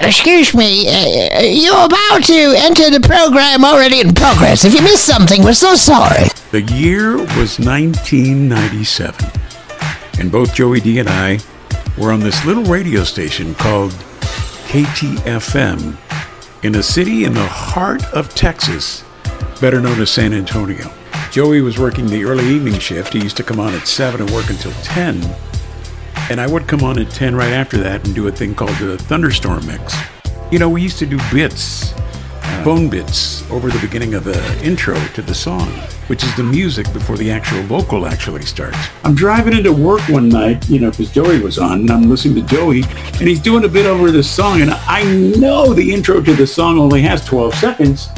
Excuse me, uh, you're about to enter the program already in progress. If you missed something, we're so sorry. The year was 1997, and both Joey D and I were on this little radio station called KTFM in a city in the heart of Texas, better known as San Antonio. Joey was working the early evening shift. He used to come on at 7 and work until 10. And I would come on at 10 right after that and do a thing called the Thunderstorm Mix. You know, we used to do bits, phone bits, over the beginning of the intro to the song, which is the music before the actual vocal actually starts. I'm driving into work one night, you know, because Joey was on, and I'm listening to Joey, and he's doing a bit over this song, and I know the intro to the song only has 12 seconds.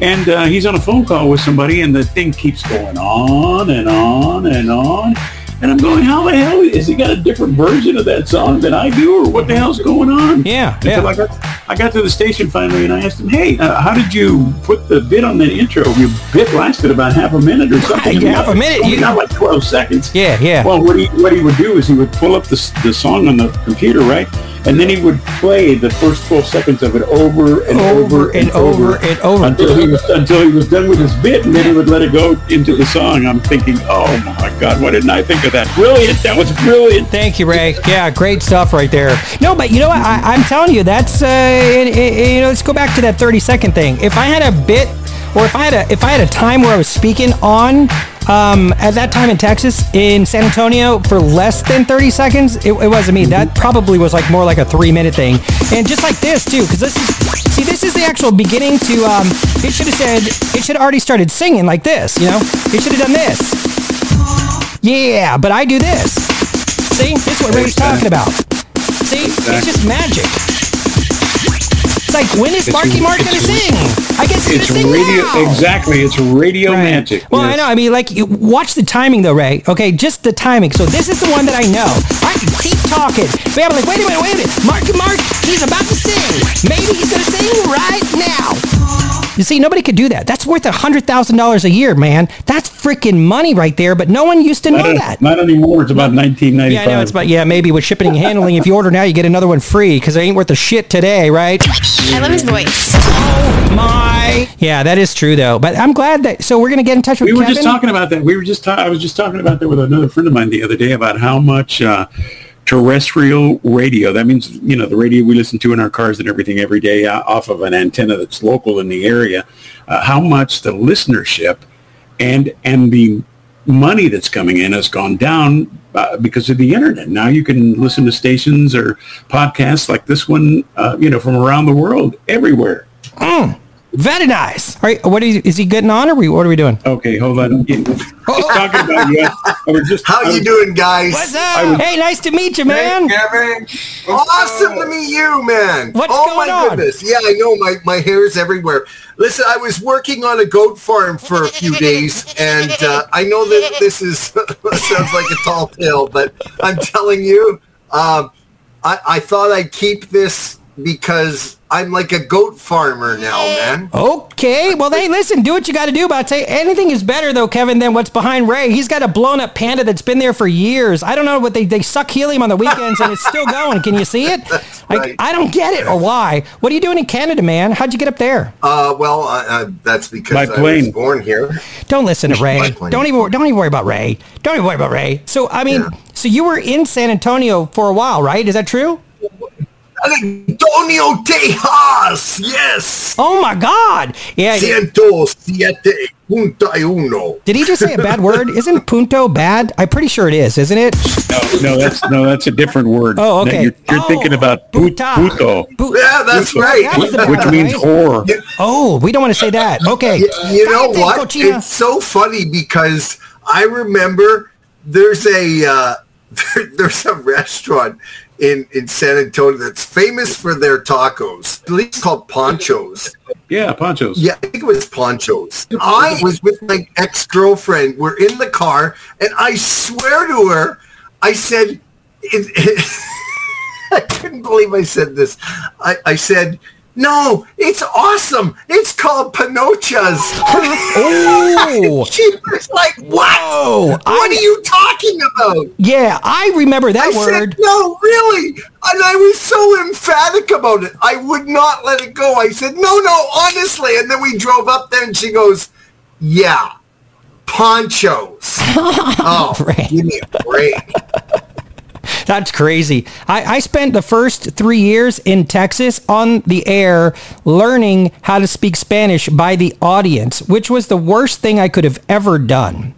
And uh, he's on a phone call with somebody, and the thing keeps going on and on and on. And I'm going, how the hell is he got a different version of that song than I do, or what the hell's going on? Yeah, Until yeah. I got, I got to the station finally, and I asked him, hey, uh, how did you put the bit on that intro? Your bit lasted about half a minute or something. Half a minute. You- got like 12 seconds. Yeah, yeah. Well, what he what he would do is he would pull up the, the song on the computer, right? And then he would play the first 12 seconds of it over and over, Over and over and over. until he was until he was done with his bit, and then he would let it go into the song. I'm thinking, oh my God, why didn't I think of that? Brilliant! That was brilliant. Thank you, Ray. Yeah, great stuff right there. No, but you know what? I, I'm telling you, that's uh, it, it- you know, let's go back to that 30 second thing. If I had a bit, or if I had a if I had a time where I was speaking on. Um, at that time in Texas, in San Antonio, for less than 30 seconds, it, it wasn't me. That probably was like more like a three minute thing. And just like this too, because this is, see, this is the actual beginning to, um, it should have said, it should have already started singing like this, you know? It should have done this. Yeah, but I do this. See, this is what Ray's talking about. See, it's just magic. It's like, when is Marky Mark gonna sing? I guess he's It's gonna sing radio now. exactly. It's radio Right. magic. Well, I know. I mean, like, you watch the timing though, Ray. Okay, just the timing. So this is the one that I know. I can keep talking. But I'm like, wait a minute, wait a minute. Marky Mark, he's about to sing. Maybe he's gonna sing right now. You see, nobody could do that. That's worth a hundred thousand dollars a year, man. That's freaking money right there. But no one used to know Not, that. not anymore. It's about Yeah, I know it's about yeah, maybe with shipping and handling. If you order now, you get another one free because it ain't worth a shit today, right? I love his voice. Oh my yeah, that is true though. But I'm glad that. So we're gonna get in touch with. we were Kevin. just talking about that. We were just ta- I was just talking about that with another friend of mine the other day about how much uh, terrestrial radio. That means you know the radio we listen to in our cars and everything every day uh, off of an antenna that's local in the area. Uh, how much the listenership and and the money that's coming in has gone down uh, because of the internet. Now you can listen to stations or podcasts like this one, uh, you know, from around the world, everywhere. Very nice. All right, what are you, is he getting on or we, what are we doing? Okay, hold on. Just talking about you. I was just How I you doing, guys? What's up? hey, nice to meet you, man. Kevin. Awesome to meet you, man. What's oh going my on? goodness. Yeah, I know my, my hair is everywhere. Listen, I was working on a goat farm for a few days, and uh, I know that this is sounds like a tall tale, but I'm telling you, um, I, I thought I'd keep this because I'm like a goat farmer now, man. Okay, well, hey, listen, do what you got to do. But I tell you, anything is better though, Kevin, than what's behind Ray. He's got a blown up panda that's been there for years. I don't know what they they suck helium on the weekends and it's still going. Can you see it? I, right. I don't get it or why. What are you doing in Canada, man? How'd you get up there? Uh, well, uh, uh, that's because By I was born here. Don't listen to Ray. Don't even don't even worry about Ray. Don't even worry about Ray. So I mean, Yeah. so you were in San Antonio for a while, right? Is that true? Antonio Tejas, yes. Oh my God! Yeah. Ciento siete punta uno. Did he just say a bad word? Isn't punto bad? I'm pretty sure it is, isn't it? No, no, that's no, that's a different word. Oh, No, okay. You're, you're Oh, thinking about put, puta. puto, Pu- Yeah, that's Puto. right. That is the which means right? whore. Oh, we don't want to say that. Okay. You, you know what? cochina. It's so funny because I remember there's a uh, there's a restaurant in in San Antonio that's famous for their tacos. I believe it's called Ponchos. Yeah, ponchos. Yeah, I think it was Ponchos. I was with my ex-girlfriend. We're in the car, and I swear to her, I said, it, I couldn't believe I said this. I, I said, No, it's awesome. It's called Pinochas. Oh, she was like, what? Whoa, what I- are you talking about? yeah, I remember that I word. said, no, really? And I was so emphatic about it. I would not let it go. I said, no, no, honestly. And then we drove up there and she goes, yeah, ponchos. oh, Right. give me a break. That's crazy. I, I spent the first three years in Texas on the air learning how to speak Spanish by the audience, which was the worst thing I could have ever done.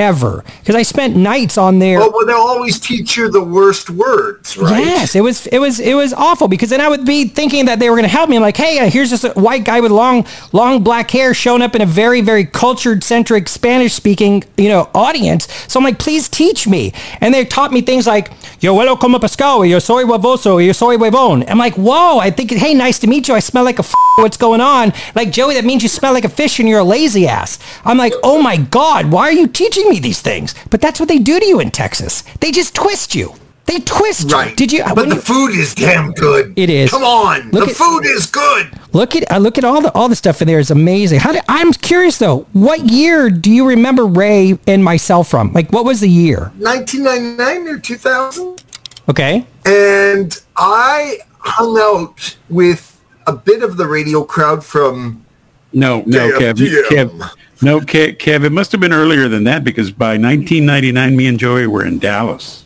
Ever. Because I spent nights on there. Well, well, they'll always teach you the worst words, right? Yes, it was it was it was awful because then I would be thinking that they were going to help me. I'm like, hey, uh, here's this white guy with long long black hair showing up in a very very cultured centric Spanish speaking you know audience. So I'm like, please teach me. And they taught me things like yo vuelo como pescado, yo soy huevoso, yo soy huevón. I'm like, whoa. I think, hey, nice to meet you. I smell like a f- what's going on? Like Joey, that means you smell like a fish and you're a lazy ass. I'm like, oh my god, why are you teaching me these things? But that's what they do to you in Texas. They just twist you. They twist you. Right. Did you? But when the you- food is damn good. It is. Come on. Look the at- food is good. Look at uh, look at all the all the stuff in there is amazing. How did, I'm curious though. What year do you remember Ray and myself from? Like, what was the year? 1999 or 2000? Okay. And I hung out with a bit of the radio crowd from No, no, Kev, KTFM. Kev, no, Kev, Kev. It must have been earlier than that because by 1999, me and Joey were in Dallas.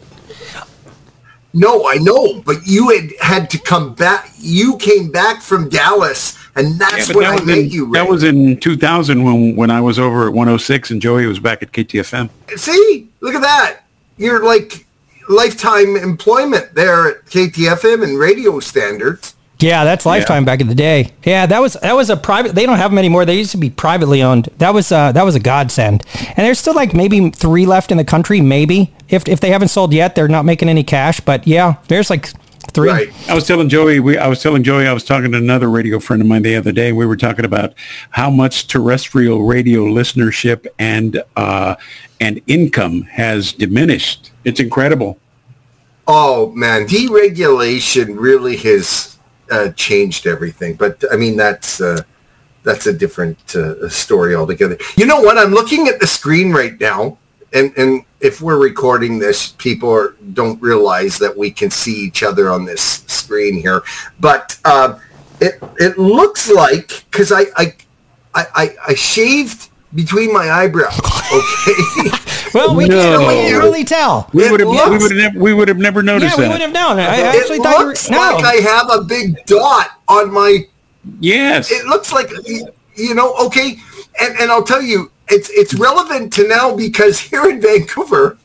No, I know, but you had had to come back. You came back from Dallas, and that's but when that I met in, you. that was in 2000 when when I was over at 106 and Joey was back at KTFM. See, look at that. You're like lifetime employment there at KTFM and radio standards. Yeah, that's Lifetime back in the day. Yeah, that was that was a private. They don't have them anymore. They used to be privately owned. That was uh, that was a godsend. And there's still like maybe three left in the country. Maybe if if they haven't sold yet, they're not making any cash. But yeah, there's like three. Right. I was telling Joey, we, I was telling Joey, I was talking to another radio friend of mine the other day. We were talking about how much terrestrial radio listenership and uh, and income has diminished. It's incredible. Oh man, deregulation really has uh, changed everything. But I mean, that's uh, that's a different uh, story altogether. You know what? I'm looking at the screen right now, and and if we're recording this, people are, don't realize that we can see each other on this screen here. But uh, it it looks like because I I, I I I shaved between my eyebrows. Okay. Well, we No. can't really, really tell. We would have we would have never, we would have never noticed Yeah, we that. would have known. I it actually thought you were looks no. like I have a big dot on my Yes. it looks like you know okay and and i'll tell you it's it's relevant to now because here in vancouver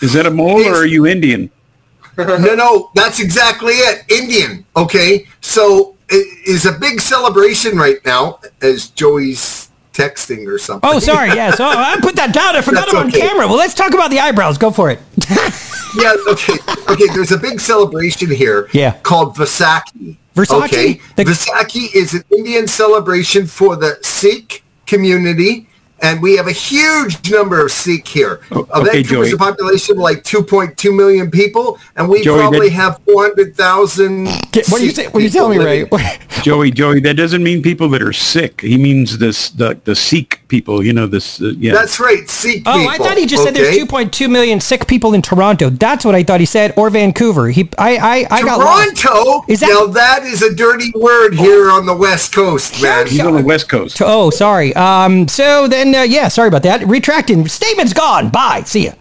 Is that a mole or are you Indian? no no that's exactly it indian okay so it is a big celebration right now as joey's texting or something Oh, sorry. Yes. Oh, I put that down. I forgot I'm on okay. camera. Well, let's talk about the eyebrows. Go for it. yeah okay okay there's a big celebration here Yeah. called Vaisakhi Versace? okay The- Vaisakhi is an indian celebration for the sikh community and we have a huge number of Sikh here. O- Uh, okay, Vancouver's Joey. a population of like 2.2 million people, and we Joey, probably that- have 400,000. What are you Sikh say, What are you telling me, people Ray? Joey, Joey, that doesn't mean people that are sick. He means this the the Sikh people. You know this. Uh, yeah. That's right, Sikh Oh, people. I thought he just said there's 2.2 million sick people in Toronto. That's what I thought he said, or Vancouver. He, I, I, I got lost. Toronto. Is that- now that is a dirty word here on the West Coast, man. He's on the West Coast. Oh, sorry. Um, so then, uh, yeah, sorry about that. Retracting. Statement's gone. Bye. See ya.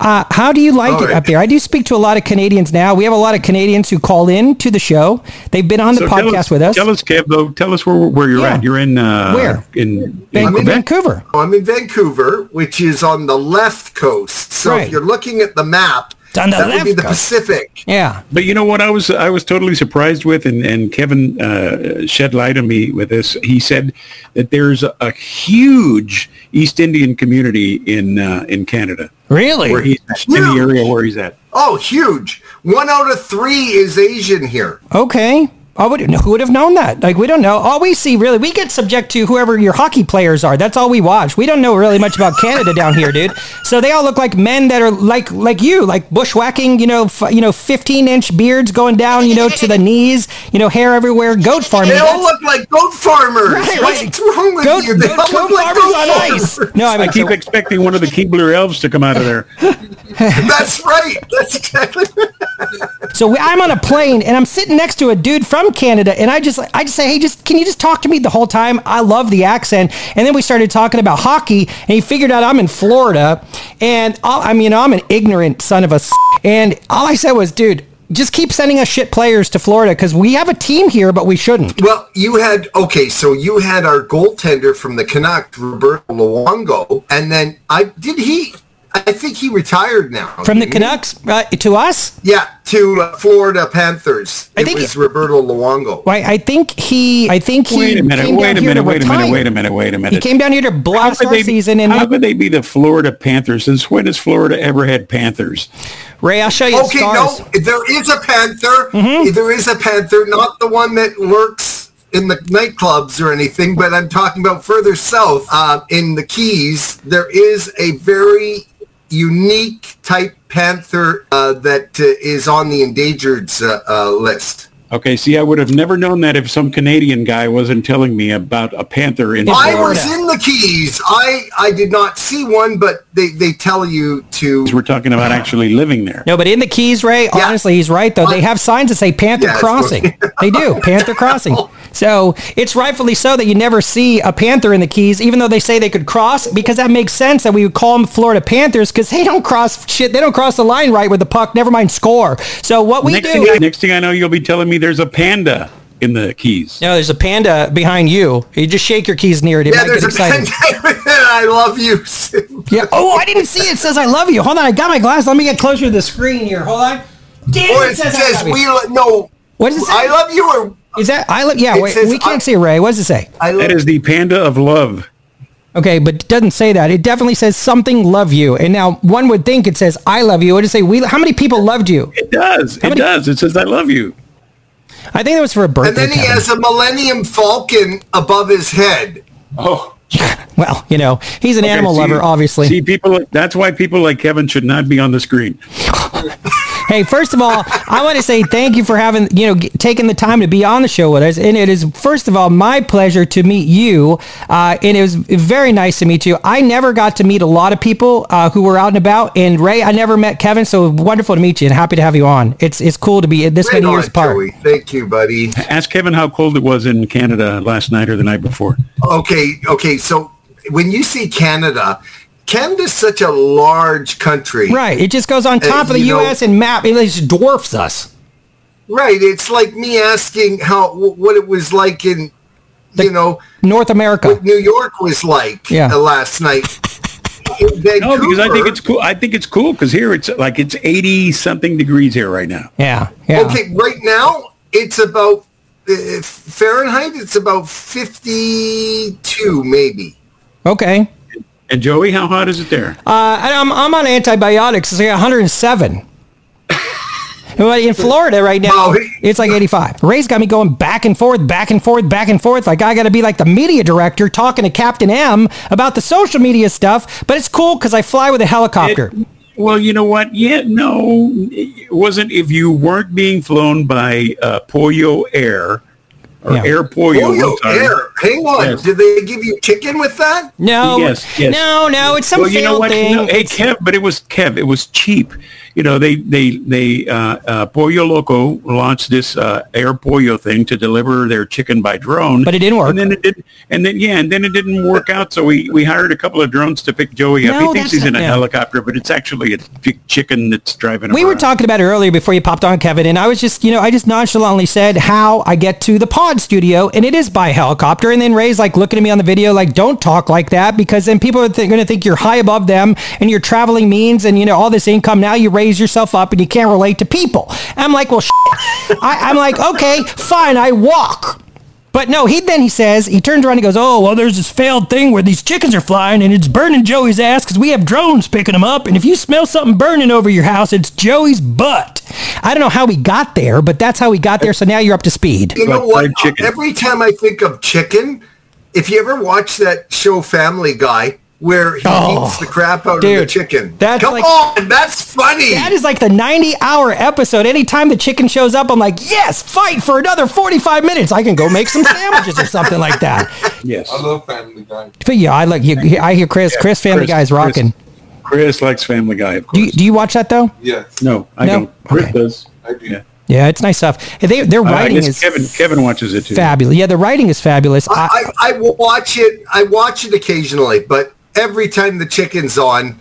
Uh, how do you like All it right. up there? I do speak to a lot of Canadians now. We have a lot of Canadians who call in to the show. They've been on the So tell podcast us, with us. Tell us, Kev, though. Tell us where where you're Yeah. at. You're in uh, Where? In, Van- in Quebec. Vancouver. I'm in Vancouver, which is on the left coast. So Right. if you're looking at the map, on the that would be the coast. Pacific. Yeah. But you know what? I was I was totally surprised with, and and Kevin uh, shed light on me with this. He said that there's a, a huge East Indian community in uh, in Canada Really? where he's at, in the area where he's at. Oh, huge. One out of three is Asian here. Okay. Oh, would, who would have known that? Like, we don't know. All we see, really, we get subject to whoever your hockey players are. That's all we watch. We don't know really much about Canada down here, dude. So they all look like men that are like like you, like bushwhacking. You know, f- you know, fifteen inch beards going down, you know, to the knees. You know, hair everywhere. Goat farming. They all That's- look like goat farmers. Right, right. What's wrong with Goat- you? They goat- all goat look like farmers goat on ice. farmers. No, I mean, I keep so- expecting one of the Keebler elves to come out of there. That's right. That's exactly. So we, I'm on a plane and I'm sitting next to a dude from Canada, and I just I just say, hey, just can you just talk to me the whole time? I love the accent. And then we started talking about hockey, and he figured out I'm in Florida, and all, I mean I'm an ignorant son of a, s- and all I said was, dude. Just keep sending us shit players to Florida because we have a team here, but we shouldn't. Well, you had okay, so you had our goaltender from the Canucks, Roberto Luongo, and then I did he. I think he retired now From the? Canucks uh, to us, Yeah, to uh, Florida Panthers. I it think was Roberto Luongo. I, I think he, I think he. Wait a minute, came wait a minute, to wait a minute, wait a minute, wait a minute. He came down here to How blast our they, season, and how could they be the Florida Panthers? Since when has Florida ever had Panthers? Ray, I'll show you Okay, stars. no, there is a panther. Mm-hmm. There is a panther, not the one that lurks in the nightclubs or anything, but I'm talking about further south uh, in the Keys. There is a very unique type panther uh, that uh, is on the endangered uh, uh, list. Okay, see, I would have never known that if some Canadian guy wasn't telling me about a panther in Florida. I was in the Keys. I, I did not see one, but they, they tell you to. We're talking about actually living there. No, but in the Keys, Ray, honestly, he's right, though. They have signs that say Panther Yeah, Crossing. they do, Panther Crossing. So it's rightfully so that you never see a Panther in the Keys, even though they say they could cross, because that makes sense that we would call them Florida Panthers, because they don't cross shit. They don't cross the line right with the puck, never mind score. So what we next, do... thing I, next thing I know, you'll be telling me there's a panda in the Keys. no, there's a panda behind you. You just shake your keys near it. It Yeah, might there's get a excited. panther. I love you. Yeah. Oh, I didn't see it. It says I love you. Hold on, I got my glass. Let me get closer to the screen here. Hold on. Damn, Or oh, it it says, I says love you. we lo- no. What does it say? I love you or Is that I love? Yeah, wait, says we can't I- see Ray. What does it say? I love That is the panda of love. Okay, but it doesn't say that. It definitely says something love you. And now one would think it says I love you. It would say we. How many people loved you? It does. It many- does. It says I love you. I think it was for a birthday. And then he Kevin. has a Millennium Falcon above his head. Oh, Well, you know, he's an Okay, animal see- lover, obviously. See, people. That's why people like Kevin should not be on the screen. Hey, first of all, I want to say thank you for having, you know, g- taking the time to be on the show with us. And it is, first of all, my pleasure to meet you. Uh, and it was very nice to meet you. I never got to meet a lot of people uh, who were out and about. And Ray, I never met Kevin. So wonderful to meet you and happy to have you on. It's it's cool to be at this Right many years apart. Joey. Thank you, buddy. Ask Kevin how cold it was in Canada last night or the night before. Okay, okay. So when you see Canada, Canada's such a large country. Right. It just goes on top of the you know- U.S. and map. It just dwarfs us. Right. It's like me asking how what it was like in, you know, North America. what New York was like Yeah. uh, last night. No, because I think it's cool. I think it's cool because here it's like it's eighty something degrees here right now. Yeah. Yeah. Okay, right now it's about uh, Fahrenheit. It's about fifty-two, maybe. Okay. And Joey, how hot is it there? Uh, and I'm, I'm on antibiotics. It's like 107. Well, in Florida right now, it's like 85. Ray's got me going back and forth, back and forth, back and forth. Like I got to be like the media director talking to Captain M about the social media stuff. But it's cool because I fly with a helicopter. It- well, you know what? Yeah, no, it wasn't. If you weren't being flown by uh, Pollo Air or Yeah. Air Pollo, Oh, yo, one time- air. Hang on. Yes. Did they give you chicken with that? no, Yes, yes. no, no. It's some well, you know what? thing. No, hey, It's- Kev, but it was Kev. It was cheap. You know, they they they uh, uh, Pollo Loco launched this uh, Air Pollo thing to deliver their chicken by drone, But it didn't work. And then it did, and then yeah, and then it didn't work out. So we we hired a couple of drones to pick Joey up. No, he thinks he's in a yeah. helicopter, but it's actually a big chicken that's driving. We were talking about it earlier before you popped on, Kevin, and I was just, you know, I just nonchalantly said how I get to the pod studio, and it is by helicopter. And then Ray's like looking at me on the video, like, don't talk like that, because then people are th- going to think you're high above them and you're traveling means and, you know, all this income. Now you raise yourself up and you can't relate to people. I'm like, well, shit. I, I'm like, okay, fine, I walk. But no, he then he says he turns around and goes, "Oh well, there's this failed thing where these chickens are flying and it's burning Joey's ass because we have drones picking them up, and if you smell something burning over your house, it's Joey's butt." I don't know how we got there, but that's how we got there. So now you're up to speed. You know what? Every time I think of chicken, if you ever watch that show Family Guy, where he Oh, eats the crap out of the chicken, that's come like- on, that's funny. That is like the 90 hour episode. Anytime the chicken shows up, I'm like, yes, fight for another 45 minutes. I can go make some sandwiches or something like that. Yes. I love Family Guy. But yeah, I like you. I hear Chris. Chris, Family Chris- Guy's Chris- rocking. Chris likes Family Guy, of course. Do you, do you watch that though? Yes, no, I No? don't. Chris Okay. does. I do. Yeah. Yeah, it's nice stuff. They, their Uh, writing guess is Kevin Kevin watches it too. fabulous. Yeah, the writing is fabulous. I, I, I watch it. I watch it occasionally, but every time the chicken's on,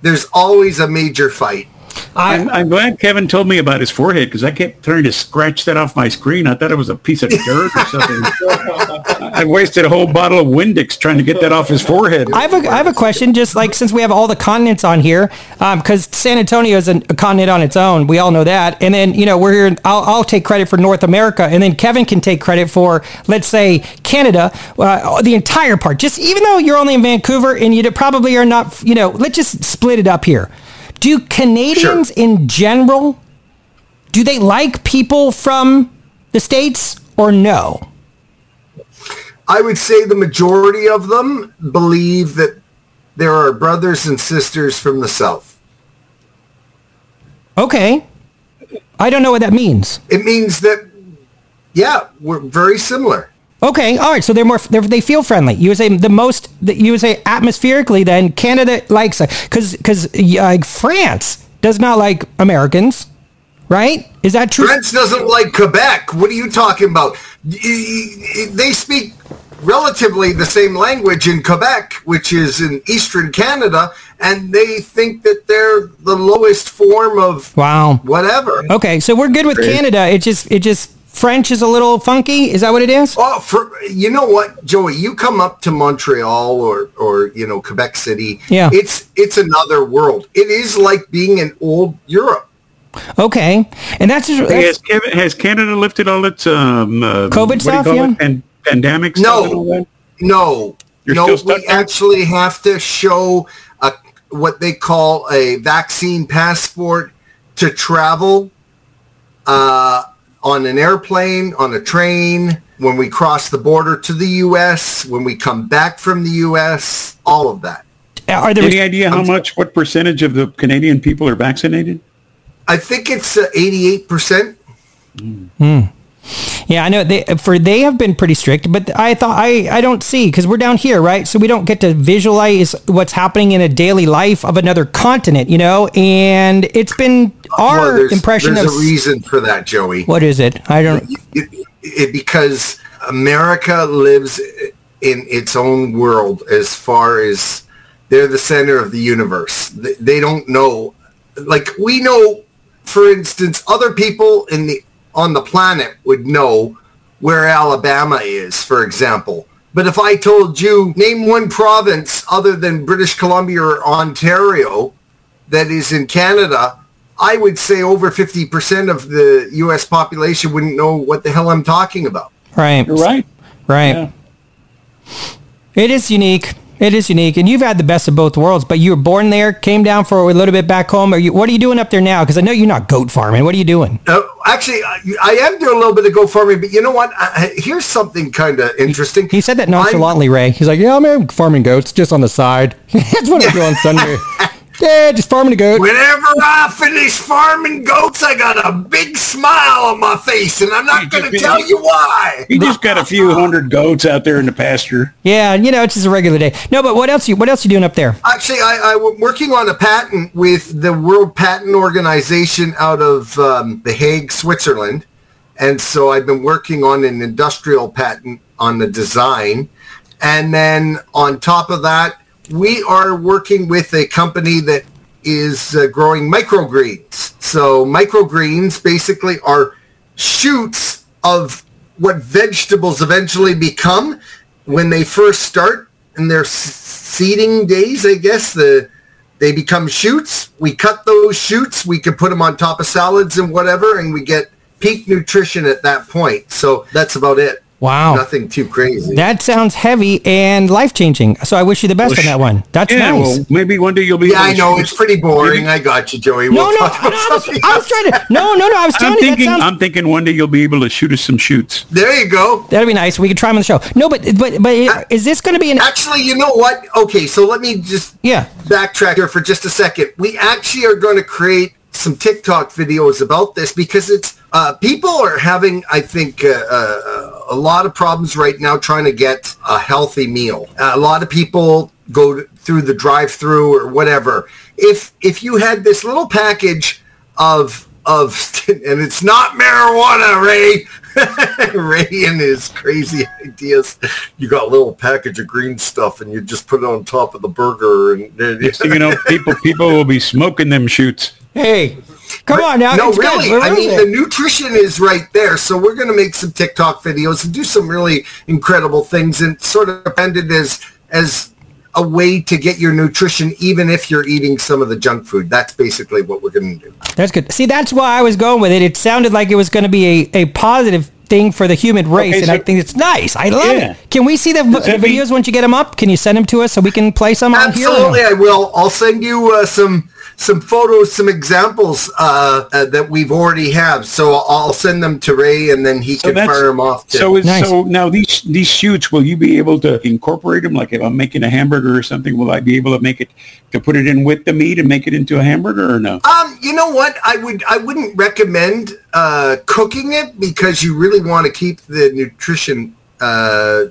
there's always a major fight. I'm, I'm glad Kevin told me about his forehead because I kept trying to scratch that off my screen. I thought it was a piece of dirt or something. I wasted a whole bottle of Windex trying to get that off his forehead. I have a I have a question. Just like since we have all the continents on here, because San Antonio is an, a continent on its own, we all know that. And then you know we're here. I'll, I'll take credit for North America, and then Kevin can take credit for let's say Canada, uh, the entire part. Just even though you're only in Vancouver and you probably are not, you know, let's just split it up here. Do Canadians in general do they like people from the states or no? I would say the majority of them believe that there are brothers and sisters from the South. Okay, I don't know what that means. It means that, yeah, we're very similar. Okay, all right. So they're more they're, they feel friendly. You would say the most that you would say atmospherically. Then Canada likes because because uh, France does not like Americans, right? Is that true? France doesn't like Quebec. What are you talking about? They speak relatively the same language in Quebec, which is in eastern Canada, and they think that they're the lowest form of Wow. whatever. Okay, so we're good with Canada. It just it just French is a little funky. Is that what it is? Oh, for you know what, Joey, you come up to Montreal or or you know Quebec City. Yeah. it's it's another world. It is like being in old Europe. Okay, and that's, just, Hey, that's has, Kevin, has Canada lifted all its um, uh, COVID what do stuff, call yeah? it? Pandemic and all No, no, You're no. We there? actually have to show a what they call a vaccine passport to travel uh, on an airplane, on a train, when we cross the border to the U.S., when we come back from the U.S., all of that. are there Any idea how much, what percentage of the Canadian people are vaccinated? I think it's uh, 88%. Yeah, I know they for they have been pretty strict, but I thought I I don't see because we're down here, right? So we don't get to visualize what's happening in a daily life of another continent, you know. And it's been our Well, there's, impression there's of a reason for that, Joey. what is it? I don't. It, it, because America lives in its own world as far as they're the center of the universe. They, they don't know, like we know, for instance, other people in the on the planet would know where Alabama is, for example. But if I told you name one province other than British Columbia or Ontario that is in Canada, I would say over 50% of the U.S. population wouldn't know what the hell I'm talking about. Right. You're right. Right. Yeah. It is unique. It is unique, and you've had the best of both worlds. But you were born there, came down for a little bit back home. Are you? What are you doing up there now? Because I know you're not goat farming. What are you doing? Uh, actually, I, I am doing a little bit of goat farming, but you know what? I, here's something kind of interesting. He said that I'm- nonchalantly, Ray. He's like, "Yeah, I'm farming goats just on the side. That's what I do on Sunday. yeah, just farming a goat." Whenever I finish farming goats, I got a big smile on my face, and I'm not going to tell you why. You just got a few hundred goats out there in the pasture. Yeah, you know, it's just a regular day. No, but what else? You what else you doing up there? Actually, I, I'm working on a patent with the World Patent Organization out of um, The Hague, Switzerland. And so I've been working on an industrial patent on the design. And then on top of that, we are working with a company that is uh, growing microgreens. So microgreens basically are shoots of what vegetables eventually become when they first start in their seeding days, I guess. The they become shoots. We cut those shoots. We can put them on top of salads and whatever, and we get peak nutrition at that point. So that's about it. Wow. Nothing too crazy. That sounds heavy and life changing. So I wish you the best on that one. That's yeah, nice. well, maybe one day you'll be. yeah, I know it's pretty boring. I got you, Joey. no, We'll no, talk no, I was, I was trying to. No, no, no. I was telling I'm you thinking. that sounds. I'm thinking one day you'll be able to shoot us some shoots. There you go. That'd be nice. We could try them on the show. No, but but but uh, is this going to be an? Actually, you know what? Okay, so let me just Yeah. backtrack here for just a second. We actually are going to create some TikTok videos about this because it's uh, people are having, I think, uh, uh, a lot of problems right now trying to get a healthy meal. Uh, a lot of people go to, through the drive-through or whatever. If if you had this little package of of and it's not marijuana, Ray. Ray and his crazy ideas. You got a little package of green stuff, and you just put it on top of the burger, and So, you know, people people will be smoking them shoots. Hey, come on now. no, it's good. really. We're I mean, losing. the nutrition is right there. So we're going to make some TikTok videos and do some really incredible things, and sort of branded as as a way to get your nutrition, even if you're eating some of the junk food. That's basically what we're going to do. That's good. See, that's why I was going with it. It sounded like it was going to be a, a positive thing for the human race, Okay, and so- I think it's nice. I love Yeah. it. Can we see the, Does the videos once you get them up? Can you send them to us so we can play some on here? or no? Absolutely, I will. I'll send you uh, some some photos, some examples uh, uh, that we've already have. So I'll send them to Ray, and then he can fire them off. To, So, is, Nice. so now these these shoots, will you be able to incorporate them? Like if I'm making a hamburger or something, will I be able to make it to put it in with the meat and make it into a hamburger or no? Um, you know what? I would I wouldn't recommend uh, cooking it because you really want to keep the nutrition uh,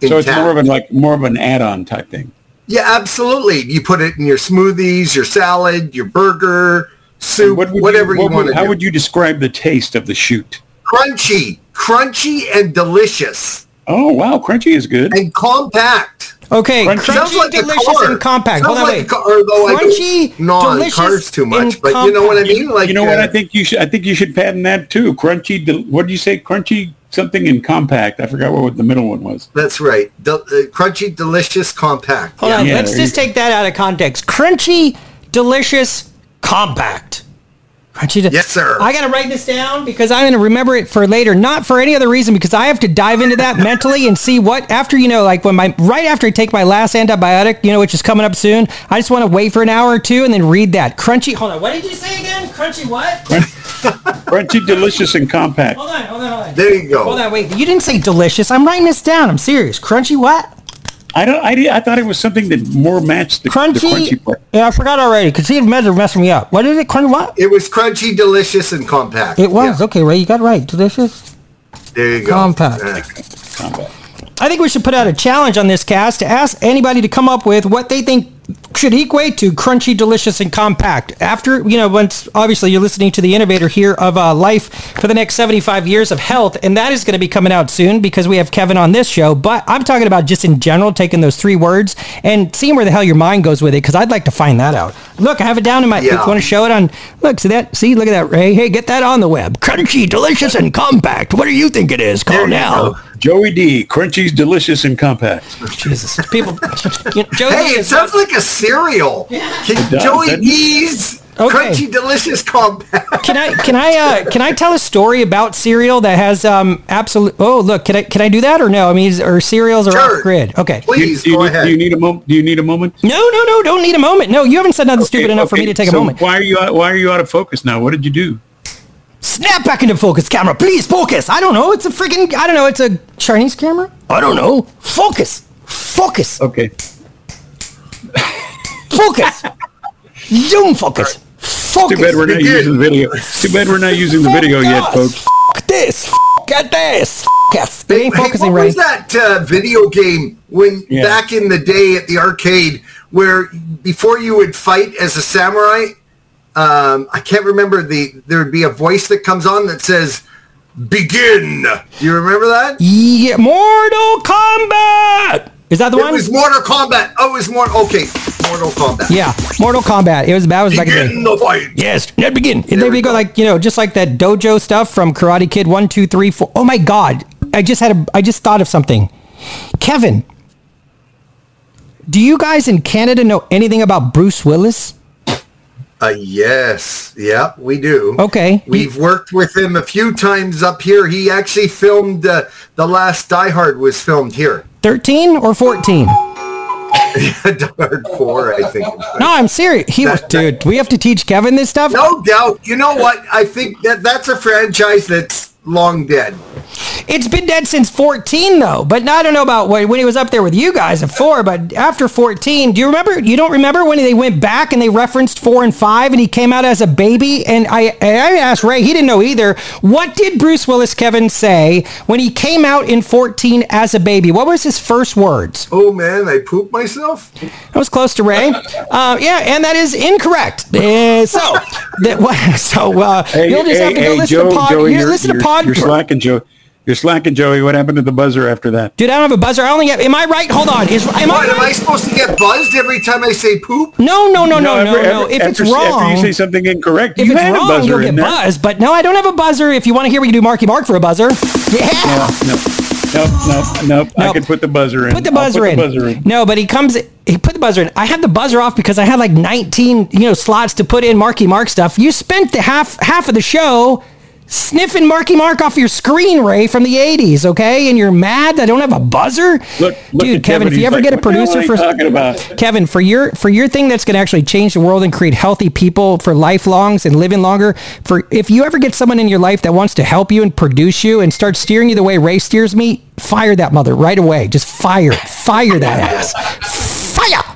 intact. So it's more of a like more of an add-on type thing. Yeah, absolutely. You put it in your smoothies, your salad, your burger, soup, What whatever you, what want would- to How would you describe the taste of the shoot? crunchy, crunchy and delicious Oh wow, crunchy is good. and compact. Okay, Crunchy. crunchy, Sounds like delicious, and compact. Sounds Hold on, like wait. a car, although I don't crunchy, gnaw on delicious, cars too much, and but you know what I mean? Like you know what? uh, I think you should. I think you should patent that too. Crunchy. del- What do you say? Crunchy something in compact. I forgot what the middle one was. That's right. Del- uh, crunchy, delicious, compact. Hold Yeah. on, Yeah, let's just you take that out of context. Crunchy, delicious, compact. Crunchy. de- Yes, sir. I got to write this down because I'm going to remember it for later, not for any other reason, because I have to dive into that mentally and see what after you know, like when my right after I take my last antibiotic, you know, which is coming up soon. I just want to wait for an hour or two and then read that crunchy. Hold on, what did you say again? Crunchy what? Crunchy, delicious, and compact. hold on, hold on, hold on. There you go. Hold on, wait. You didn't say delicious. I'm writing this down. I'm serious. Crunchy what? I don't. I, I thought it was something that more matched the Crunchy. The crunchy part. yeah, I forgot already. Because he meds are messing me up. What is it? Crunchy what? It was crunchy, delicious, and compact. It was. Yeah. Okay, Ray, you got it right. Delicious. There you go. Compact. Yeah. Compact. I think we should put out a challenge on this cast to ask anybody to come up with what they think should equate to crunchy, delicious, and compact. After, you know, once obviously you're listening to the innovator here of uh, life for the next 75 years of health, and that is going to be coming out soon because we have Kevin on this show. But I'm talking about just in general, taking those three words and seeing where the hell your mind goes with it because I'd like to find that out. Look, I have it down in my, Yeah. want to show it on, look, see that, see, look at that, Ray. Hey, get that on the web. Crunchy, delicious, and compact. What do you think it is? Call now. go. Joey D. Crunchy's delicious and compact. Jesus, people. You know, Joey Hey, it sounds like a cereal. Can, does, Joey? D's Okay. crunchy, delicious, compact. Can I can I uh, can I tell a story about cereal that has um absolute? Oh, look, can I can I do that or no? I mean, or cereals are Sure. off grid? Okay. Do you, Please do you go need, ahead. Do you need a moment? Do you need a moment? No, no, no. Don't need a moment. No, you haven't said nothing stupid Okay, enough for me to take a moment. Why are you out, Why are you out of focus now? What did you do? Snap back into focus, camera. Please focus. I don't know. It's a freaking. I don't know. It's a Chinese camera. I don't know. Focus. Focus. Okay. Focus. Zoom focus. Focus. Too bad we're not using the video. Too bad we're not using the video yet, folks. Fuck this. Fuck this. Focus. It ain't Hey, focusing what right. was that uh, video game when Yeah. back in the day at the arcade where before you would fight as a samurai, um, I can't remember the there would be a voice that comes on that says "Begin." Do you remember that? Yeah, Mortal Kombat. Is that the It one? It was Mortal Kombat. Oh, it was more okay. Mortal Kombat. yeah, Mortal Kombat. It was that was back in the Begin day. the fight. Yes, let begin. And There there we we go, go. like you know, just like that dojo stuff from Karate Kid one, two, three, four. Oh my God! I just had a. I just thought of something. Kevin, do you guys in Canada know anything about Bruce Willis? Uh, yes. Yeah, we do. Okay. We've worked with him a few times up here. He actually filmed uh, the last Die Hard was filmed here. 13 or 14? Die Hard 4, I think. No, I'm serious. He was, That- dude, we have to teach Kevin this stuff? No doubt. You know what? I think that that's a franchise that's long dead. It's been dead since 14 though, but I don't know about when when he was up there with you guys at 4, but after 14, do you remember you don't remember when they went back and they referenced 4 and 5 and he came out as a baby and I I asked Ray, he didn't know either. What did Bruce Willis Kevin say when he came out in 14 as a baby? What was his first words? Oh man, I pooped myself. That was close to Ray. Uh, yeah, and that is incorrect. Uh, so, that, so uh, you'll just have to go listen to pod. Joey, you you're, listen to you're- pod. You're slacking, Joe. You're slacking, Joey. What happened to the buzzer after that? Dude, I don't have a buzzer. I only have. Am I right? Hold on. Is am What, I? am I supposed to get buzzed every time I say poop? No, no, no, no, no, ever- no. ever- If it's wrong, after you say something incorrect, if you it's had a wrong, buzzer you'll get buzzed. But no, I don't have a buzzer. If you want to hear, we can do Marky Mark for a buzzer. Yeah. No, no, no, no, I Nope. could put the buzzer in. Put the buzzer, put in. The buzzer in. No, but he comes. He put the buzzer in. I had the buzzer off because I had like 19, you know, slots to put in Marky Mark stuff. You spent the half half of the show sniffing Marky Mark off your screen, Ray, from the 80s. Okay, and you're mad that I don't have a buzzer. Look, look dude, at Kevin, if you ever like, get a "What the hell producer for talking about. Kevin, for your for your thing that's going to actually change the world and create healthy people for lifelongs and living longer. For if you ever get someone in your life that wants to help you and produce you and start steering you the way Ray steers me, fire that mother right away. Just fire, fire that ass, fire.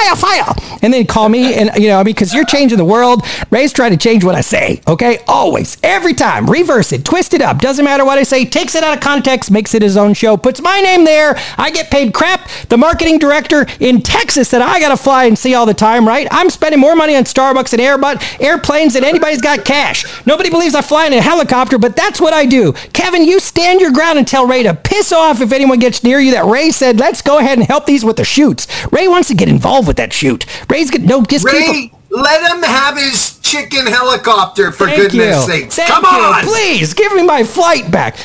Fire, fire. And then call me and, you know, I mean, because you're changing the world. Ray's trying to change what I say, okay? Always, every time. Reverse it, twist it up. Doesn't matter what I say. Takes it out of context, makes it his own show, puts my name there. I get paid crap. The marketing director in Texas that I got to fly and see all the time, right? I'm spending more money on Starbucks and Airbus, airplanes than anybody's got cash. Nobody believes I fly in a helicopter, but that's what I do. Kevin, you stand your ground and tell Ray to piss off if anyone gets near you that Ray said, let's go ahead and help these with the shoots. Ray wants to get involved with that shoot. Ray's get no just keep Ray, let him have his chicken helicopter for Thank goodness you. sakes. Thank Come you. on. Please give me my flight back.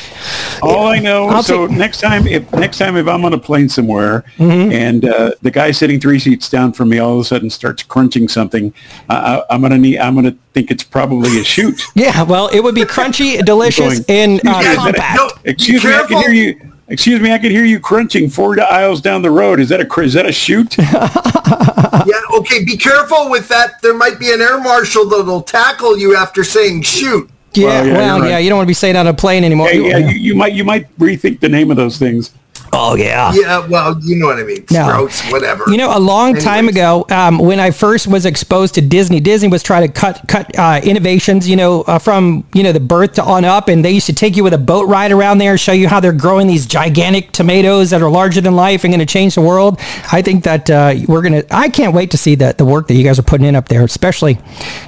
All I know, I'll so take- next time, if next time if I'm on a plane somewhere Mm-hmm. and uh, the guy sitting three seats down from me all of a sudden starts crunching something, I, I, I'm gonna need, I'm gonna think it's probably a shoot. Yeah, well, it would be crunchy, delicious, Going, and uh, "Yeah, compact. no, Excuse me, I can hear you. Excuse me, I can hear you crunching four aisles down the road. Is that a cr- is that a shoot? Yeah, okay, be careful with that. There might be an air marshal that'll tackle you after saying shoot. Yeah, Well, well, yeah, yeah, you're right. you don't want to be saying on a plane anymore. yeah, yeah, you, you might you might rethink the name of those things. Oh yeah. Yeah, well, you know what I mean. No. Sprouts, whatever. You know, a long time ago, um, when I first was exposed to Disney, Disney was trying to cut cut uh, innovations, you know, uh, from you know the birth to on up, and they used to take you with a boat ride around there, show you how they're growing these gigantic tomatoes that are larger than life and going to change the world. I think that uh, we're gonna. I can't wait to see the the work that you guys are putting in up there, especially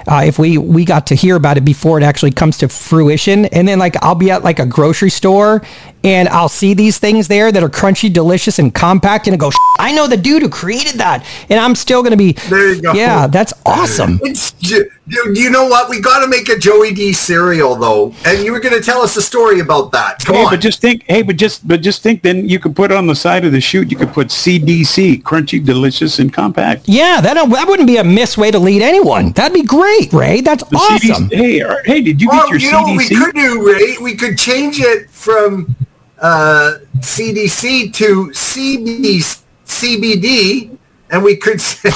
uh, if we we got to hear about it before it actually comes to fruition, and then like I'll be at like a grocery store. And I'll see these things there that are crunchy, delicious, and compact, and I go, I know the dude who created that, and I'm still gonna be. There you go. Yeah, that's awesome. It's, you you know what? We got to make a Joey D cereal though, and you were going to tell us a story about that. Come Hey, on. but just think. Hey, but just but just think. Then you could put on the side of the chute. You could put CDC, crunchy, delicious, and compact. Yeah, that that wouldn't be a miss way to lead anyone. That'd be great, Ray. That's The awesome. CDC, hey, hey, did you well, get your you know what we could do, Ray? We could change it from uh, CDC to CB, CBD, and we could say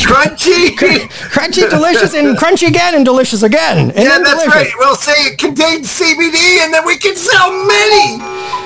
crunchy. Crunchy, delicious, and crunchy again, and delicious again. And Yeah, then that's delicious. right. We'll say it contains CBD, and then we can sell many.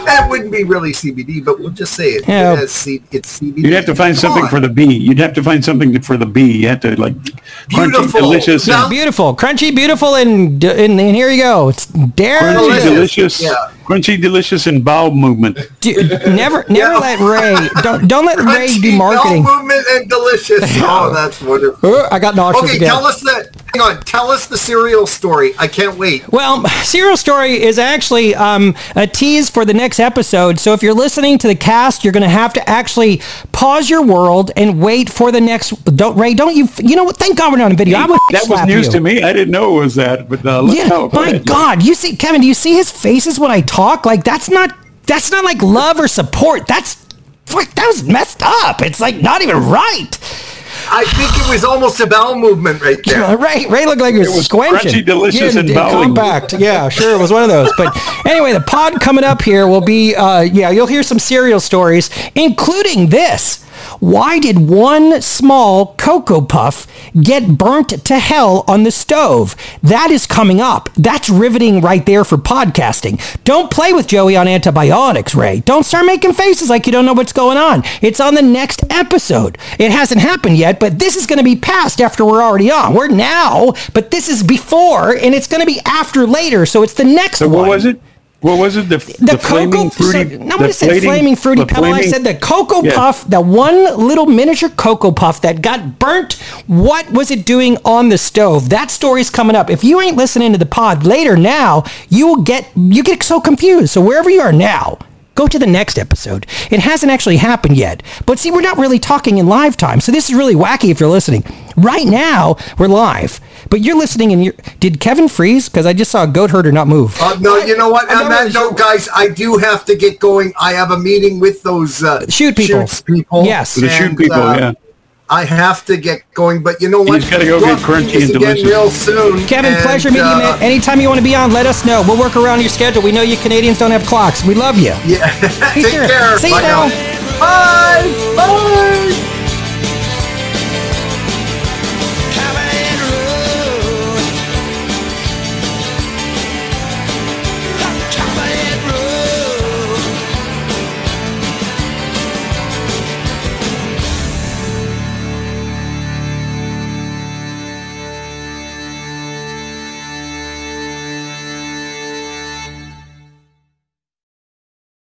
That wouldn't be really CBD, but we'll just say it. Yeah. It has C- it's CBD. You'd have to find Come something on. for the B. You'd have to find something for the B. You have to like crunchy, Beautiful. delicious, Now- and Beautiful, crunchy, beautiful, and and, and here you go. It's dare. crunchy, Delicious. delicious, Yeah. Crunchy, delicious, and bowel movement. Do- never, never let Ray. Don't don't let Ray Crunchy, do marketing. bowel movement and delicious. Oh, that's wonderful. Oh, I got nauseous Okay, again. tell us that. Hang on. Tell us the cereal story. I can't wait. Well, Cereal Story is actually um, a tease for the next episode. So if you're listening to the cast, you're going to have to actually pause your world and wait for the next. Don't Ray, don't you? You know what? Thank God we're not on a video. I would that was news you. to me. I didn't know it was that, but uh, let's Yeah, go. Go my ahead. God, you see, Kevin, do you see his faces when I talk? Like that's not that's not like love or support. That's fuck, that was messed up. It's like not even right. I think it was almost a bowel movement right there. Ray, Ray looked like he was, It was squinching. crunchy, delicious, yeah, and d- bowling. compact. Yeah, sure, it was one of those. But anyway, the pod coming up here will be, uh, yeah, you'll hear some cereal stories, including this. Why did one small Cocoa Puff get burnt to hell on the stove? That is coming up. That's riveting right there for podcasting. Don't play with Joey on antibiotics, Ray. Don't start making faces like you don't know what's going on. It's on the next episode. It hasn't happened yet, but this is going to be past after we're already on. We're now, but this is before, and it's going to be after later. So it's the next So one. what was it? What was it? The, The, flaming cocoa, fruity. so, nobody the said flaming fruity the pebble. I said the cocoa Yeah. puff, the one little miniature cocoa puff that got burnt. What was it doing on the stove? That story's coming up. If you ain't listening to the pod later now, you will get you get so confused. So wherever you are now, go to the next episode. It hasn't actually happened yet. But see, we're not really talking in live time. So this is really wacky if you're listening. Right now, we're live. But you're listening and you're did Kevin freeze? Because I just saw a goat herder not move. Uh, no, you know what? I'm On that really note, guys, I do have to get going. I have a meeting with those uh, Shoot people. shoots people. Yes. The shoot people, uh, yeah. I have to get going, but you know what? He's gotta go We'll get have to do crunchy and delicious. real soon. Kevin, and, pleasure meeting you, uh, man. Anytime you want to be on, let us know. We'll work around your schedule. We know you Canadians don't have clocks. We love you. Yeah. Take Take care. care. See you Bye now. Bye. Bye.